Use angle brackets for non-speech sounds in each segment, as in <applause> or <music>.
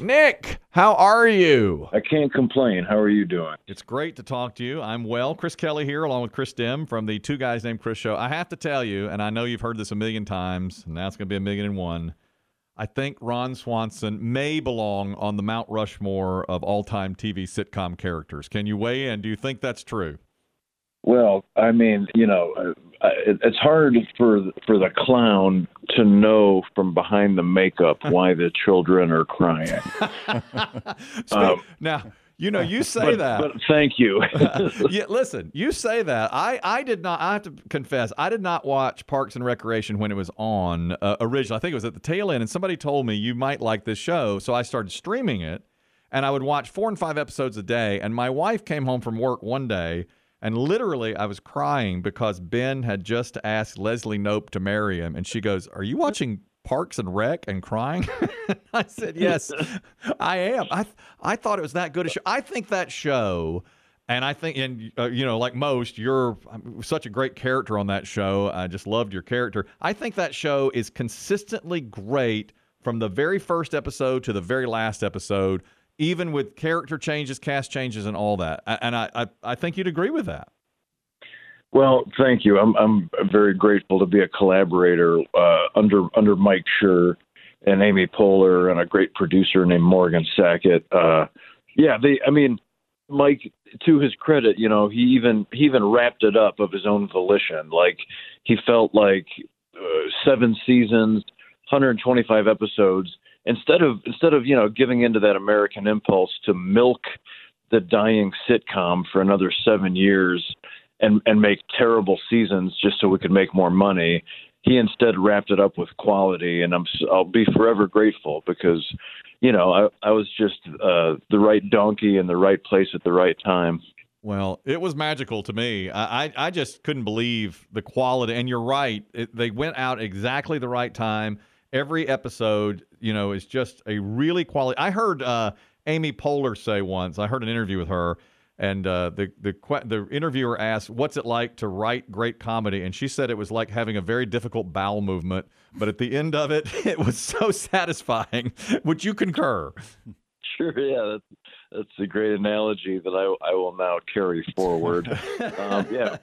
Nick, how are you? I can't complain. How are you doing? It's great to talk to you. I'm well. Chris Kelly here, along with Chris Demm from the Two Guys Named Chris show. I have to tell you, and I know you've heard this a million times, and now it's going to be a million and one. I think Ron Swanson may belong on the Mount Rushmore of all time TV sitcom characters. Can you weigh in? Do you think that's true? Well, I mean, you know, uh, it's hard for for the clown to know from behind the makeup <laughs> why the children are crying. <laughs> um, now, you know, you say but, that. But thank you. <laughs> yeah, listen, you say that. I, I did not. I have to confess, I did not watch Parks and Recreation when it was on uh, originally. I think it was at the tail end, and somebody told me you might like this show, so I started streaming it, and I would watch four and five episodes a day. And my wife came home from work one day and literally, I was crying because Ben had just asked Leslie Knope to marry him. And she goes, Are you watching Parks and Rec and crying? <laughs> I said, Yes, <laughs> I am. I, I thought it was that good a show. I think that show. And I think, and uh, you know, like most, you're such a great character on that show. I just loved your character. I think that show is consistently great from the very first episode to the very last episode even with character changes, cast changes, and all that. And I, I, I think you'd agree with that. Well, thank you. I'm I'm very grateful to be a collaborator uh, under under Mike Schur and Amy Poehler and a great producer named Morgan Sackett. Uh, yeah, they. I mean, Mike, to his credit, you know, he even he even wrapped it up of his own volition. Like he felt like uh, seven seasons, 125 episodes instead of instead of you know giving into that American impulse to milk the dying sitcom for another seven years and and make terrible seasons just so we could make more money. He instead wrapped it up with quality, and I'm I'll be forever grateful because, you know, I I was just uh, the right donkey in the right place at the right time. Well, it was magical to me. I, I, just couldn't believe the quality. And you're right; it, they went out exactly the right time every episode, you know, is just a really quality. I heard uh, Amy Poehler say once. I heard an interview with her, and uh, the the the interviewer asked, "What's it like to write great comedy?" And she said it was like having a very difficult bowel movement, but at the end of it, <laughs> it was so satisfying. Would you concur? Sure. Yeah, that's that's a great analogy that I, I will now carry forward. <laughs> um, yeah,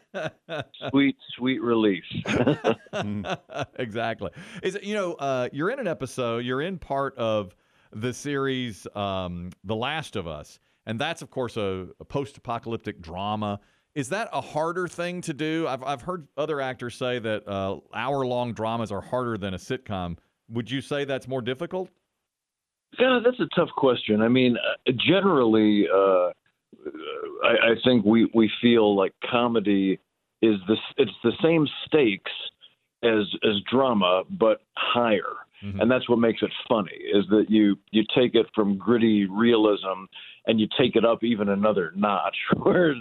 sweet, sweet relief. <laughs> <laughs> exactly. Is it, you know uh, you're in an episode. You're in part of the series um, The Last of Us, and that's of course a, a post-apocalyptic drama. Is that a harder thing to do? I've I've heard other actors say that uh, hour-long dramas are harder than a sitcom. Would you say that's more difficult? Yeah, that's a tough question. I mean, uh, generally, uh, I, I think we we feel like comedy is this it's the same stakes as as drama, but higher. Mm-hmm. And that's what makes it funny is that you you take it from gritty realism and you take it up even another notch <laughs> where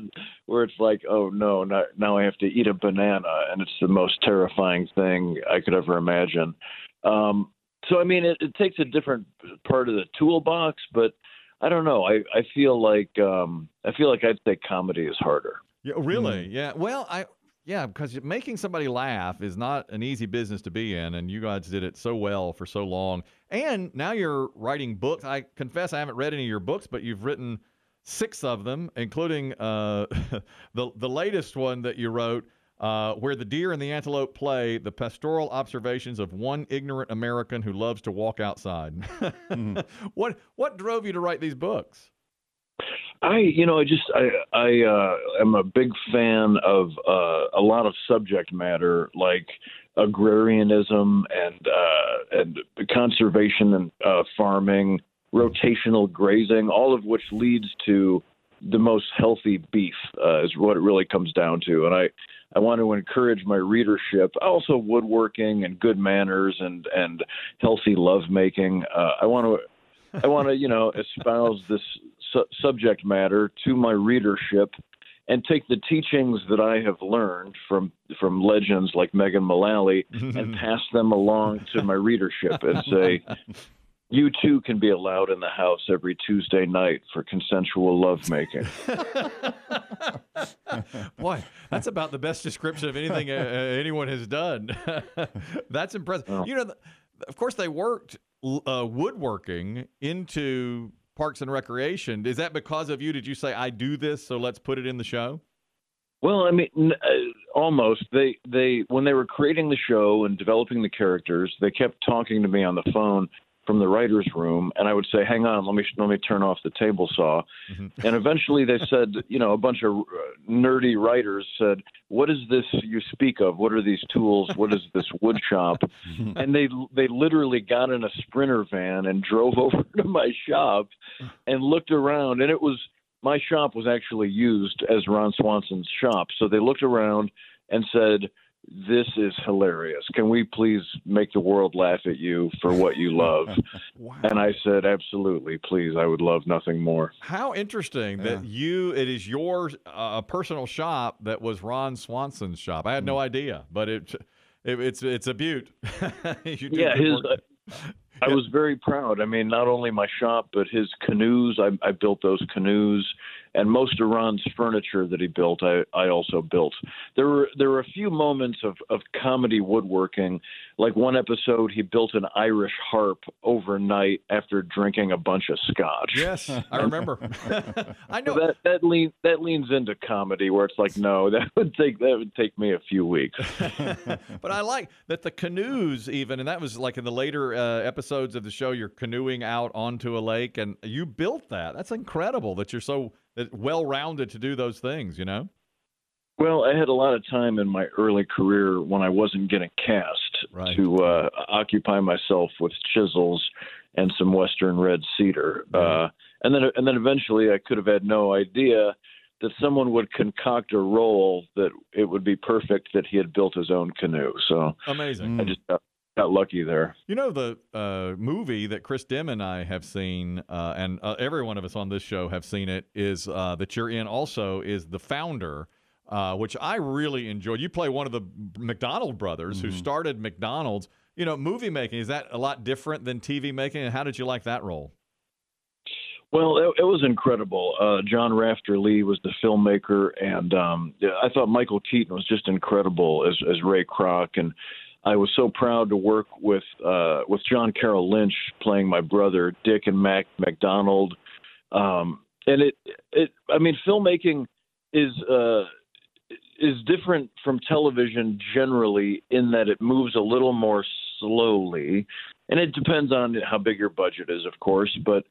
where it's like oh no now, now I have to eat a banana and it's the most terrifying thing I could ever imagine. Um, so I mean, it, it takes a different part of the toolbox, but I don't know. I I feel like um, I feel like I'd say comedy is harder. Yeah, really? Mm. Yeah. Well, I yeah, because making somebody laugh is not an easy business to be in, and you guys did it so well for so long. And now you're writing books. I confess I haven't read any of your books, but you've written six of them, including uh, <laughs> the the latest one that you wrote uh, where the deer and the antelope play, the pastoral observations of one ignorant American who loves to walk outside. <laughs> mm-hmm. What what drove you to write these books? I, you know, I just I I uh, am a big fan of uh, a lot of subject matter like agrarianism and uh, and conservation and uh, farming, rotational grazing, all of which leads to the most healthy beef uh, is what it really comes down to. And I I want to encourage my readership, also woodworking and good manners and and healthy lovemaking. Uh, I want to I want to you know espouse this su- subject matter to my readership and take the teachings that I have learned from from legends like Megan Mullally and <laughs> pass them along to my readership and say you too can be allowed in the house every Tuesday night for consensual lovemaking. <laughs> Boy, that's about the best description of anything uh, uh anyone has done. <laughs> that's impressive. Oh. You know, of course, they worked uh, woodworking into Parks and Recreation. Is that because of you? Did you say I do this, so let's put it in the show? Well, I mean, uh, almost. They they when they were creating the show and developing the characters, they kept talking to me on the phone from the writers' room, and I would say, "Hang on, let me let me turn off the table saw." Mm-hmm. <laughs> And eventually, they said, you know, a bunch of uh, nerdy writers said, "What is this you speak of? What are these tools? What is this wood shop?" <laughs> and they they literally got in a sprinter van and drove <laughs> over to my shop and looked around, and it was my shop was actually used as Ron Swanson's shop. So they looked around and said, This is hilarious. Can we please make the world laugh at you for what you love? <laughs> wow. And I said, Absolutely, please. I would love nothing more. How interesting yeah. that you, it is your uh, personal shop that was Ron Swanson's shop. I had mm. no idea, but it, it it's it's a beaut. <laughs> yeah, his. I was very proud. I mean, not only my shop, but his canoes. I, I built those canoes and most of Ron's furniture that he built, I, I also built. There were there were a few moments of, of comedy woodworking, like one episode he built an Irish harp overnight after drinking a bunch of scotch. Yes, I remember. <laughs> I know so that that leans that leans into comedy where it's like, no, that <laughs> would take that would take me a few weeks. <laughs> but I like that the canoes even, and that was like in the later uh, episodes of the show, you're canoeing out onto a lake, and you built that. That's incredible that you're so well rounded to do those things, you know? Well, I had a lot of time in my early career when I wasn't getting cast right. to uh, occupy myself with chisels and some Western red cedar, uh, and then and then eventually I could have had no idea that someone would concoct a role that it would be perfect that he had built his own canoe. So amazing! I just got got lucky there. You know the uh, movie that Chris Demm and I have seen, uh, and uh, every one of us on this show have seen it. Is uh, that you're in? Also, is the founder, uh, which I really enjoyed. You play one of the McDonald brothers mm-hmm. who started McDonald's. You know, movie making is that a lot different than TV making? And how did you like that role? Well, it, it was incredible. Uh, John Rafter Lee was the filmmaker, and um, I thought Michael Keaton was just incredible as as Ray Kroc, and I was so proud to work with uh, with John Carroll Lynch playing my brother Dick and Mac McDonald, um, and it it I mean filmmaking is uh, is different from television generally in that it moves a little more slowly, and it depends on how big your budget is, of course, but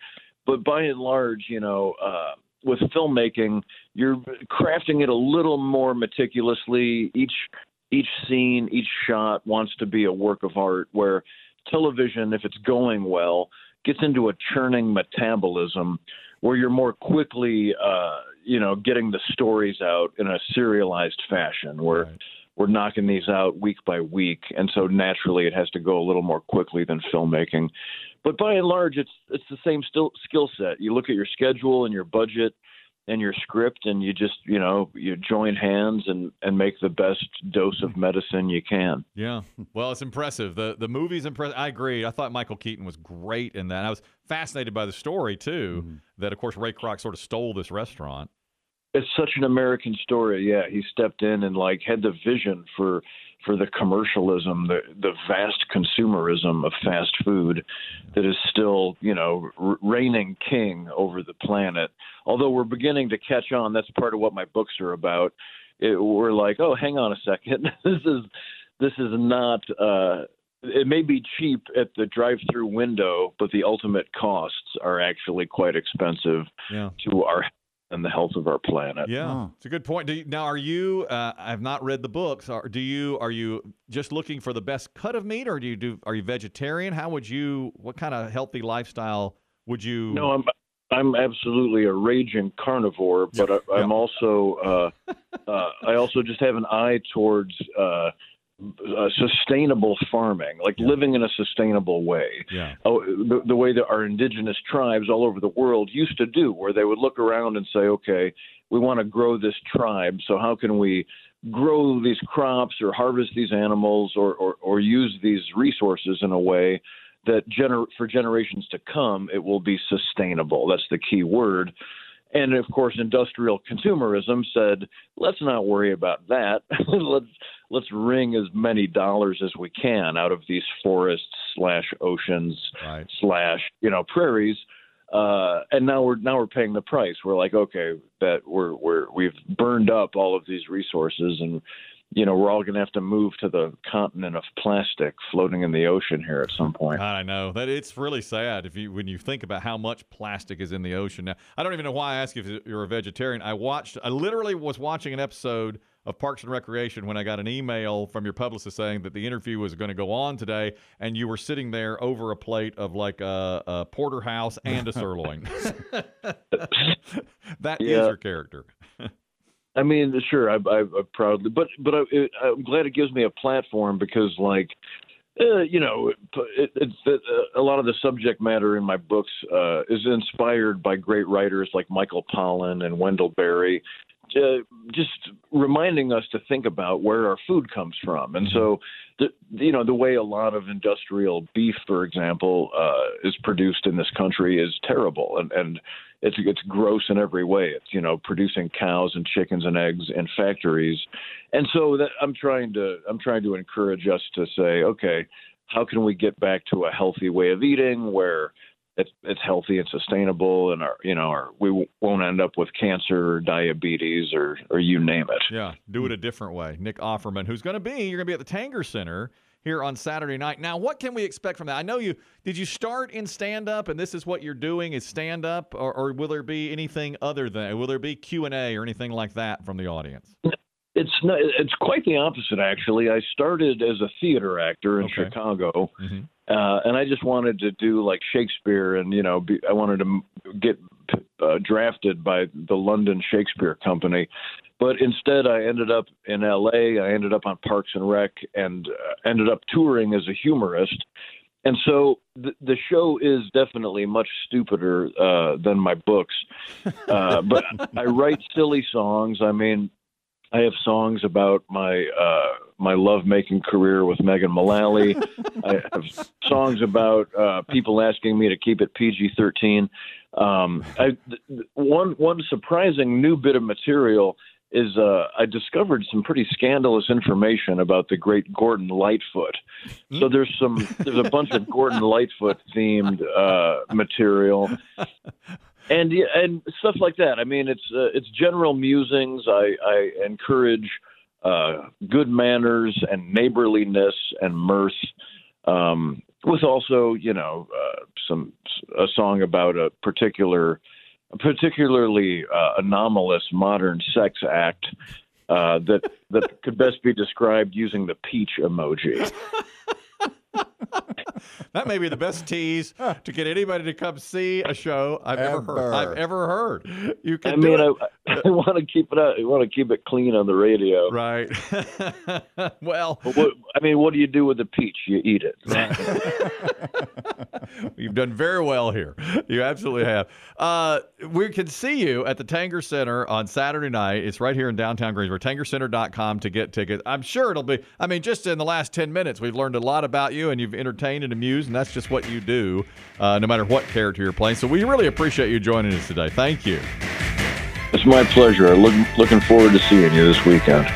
but by and large, you know. Uh, with filmmaking, you're crafting it a little more meticulously. Each each scene, each shot wants to be a work of art where television, if it's going well, gets into a churning metabolism where you're more quickly, uh, you know, getting the stories out in a serialized fashion where right. we're knocking these out week by week. And so naturally it has to go a little more quickly than filmmaking. But by and large, it's it's the same still skill set. You look at your schedule and your budget – and your script and you just you know you join hands and and make the best dose of medicine you can. Yeah. Well it's impressive. The the movie's impressive i agree. I thought michael keaton was great in that. I was fascinated by the story too mm-hmm. that of course ray kroc sort of stole this restaurant it's such an american story yeah he stepped in and like had the vision for for the commercialism, the the vast consumerism of fast food that is still, you know, reigning king over the planet. Although we're beginning to catch on, that's part of what my books are about. It, we're like, oh, hang on a second, <laughs> this is this is not. Uh, it may be cheap at the drive-through window, but the ultimate costs are actually quite expensive yeah. to our and the health of our planet. Yeah, oh. it's a good point. You, now, are you? Uh, I have not read the books. Are, do you? Are you just looking for the best cut of meat, or do you do? Are you vegetarian? How would you? What kind of healthy lifestyle would you? No, I'm. I'm absolutely a raging carnivore, but I, am also. Uh, uh, I also just have an eye towards uh, sustainable farming, like yeah. living in a sustainable way. Yeah. Oh, the, the way that our indigenous tribes all over the world used to do, where they would look around and say, okay, we want to grow this tribe, so how can we grow these crops or harvest these animals or, or, or use these resources in a way that gener- for generations to come it will be sustainable. That's the key word. And of course, industrial consumerism said, let's not worry about that. <laughs> let's let's wring as many dollars as we can out of these forests, slash oceans Right. slash you know prairies. Uh, and now we're now we're paying the price. We're like, okay, that we're we're we've burned up all of these resources, and you know we're all going to have to move to the continent of plastic floating in the ocean here at some point. God, I know that it's really sad if you when you think about how much plastic is in the ocean now. I don't even know why I asked you if you're a vegetarian. I watched. I literally was watching an episode of Parks and Recreation when I got an email from your publicist saying that the interview was going to go on today, and you were sitting there over a plate of like a, a porterhouse and a <laughs> sirloin. <laughs> <laughs> That is Yeah. your character. I mean, sure, I, I, I proudly, but but I, it, I'm glad it gives me a platform because, like, uh, you know, it, it's it, a lot of the subject matter in my books uh, is inspired by great writers like Michael Pollan and Wendell Berry, uh, just reminding us to think about where our food comes from. And so, the, you know, the way a lot of industrial beef, for example, uh, is produced in this country is terrible, and and it's it's gross in every way. It's you know producing cows and chickens and eggs in factories, and so that I'm trying to I'm trying to encourage us to say, okay, how can we get back to a healthy way of eating where it's it's healthy and sustainable, and our you know our we won't end up with cancer or diabetes or or you name it. Yeah, do it a different way. Nick Offerman, who's going to be, you're going to be at the Tanger Center here on Saturday night. Now, what can we expect from that? I know you did you start in stand up, and this is what you're doing is stand up, or, or will there be anything other than will there be Q and A or anything like that from the audience? It's not, it's quite the opposite actually. I started as a theater actor in Okay. Chicago. Mm-hmm. uh, and I just wanted to do like Shakespeare, and you know, be, I wanted to get uh, drafted by the London Shakespeare Company, but instead I ended up in L.A. I ended up on Parks and Rec, and uh, ended up touring as a humorist. And so the, the show is definitely much stupider uh, than my books, <laughs> uh, but I write silly songs. I mean, I have songs about my uh, my lovemaking career with Megan Mullally. <laughs> I have songs about uh, people asking me to keep it PG thirteen. Um, I th- th- one one surprising new bit of material is uh, I discovered some pretty scandalous information about the great Gordon Lightfoot. So there's some there's a bunch of Gordon Lightfoot themed uh, material <laughs> and and stuff like that. I mean, it's uh, it's general musings. I, I encourage uh, good manners and neighborliness and mirth, um, with also you know uh, some a song about a particular, a particularly uh, anomalous modern sex act. Uh, that that could best be described using the peach emoji. <laughs> That may be the best tease to get anybody to come see a show I've ever, heard. I've ever heard. You can I mean, it. <laughs> I, I want to keep it out, I want to keep it clean on the radio. right. <laughs> well, what, I mean, what do you do with the peach? You eat it. <laughs> You've done very well here. <laughs> You absolutely have. Uh, we can see you at the Tanger Center on Saturday night. It's right here in downtown Greensboro. TangerCenter.com to get tickets. I'm sure it'll be, I mean, just in the last 10 minutes, we've learned a lot about you and you've entertained and amused, and that's just what you do, uh, no matter what character you're playing. So we really appreciate you joining us today. Thank you. It's my pleasure. I look, looking forward to seeing you this weekend.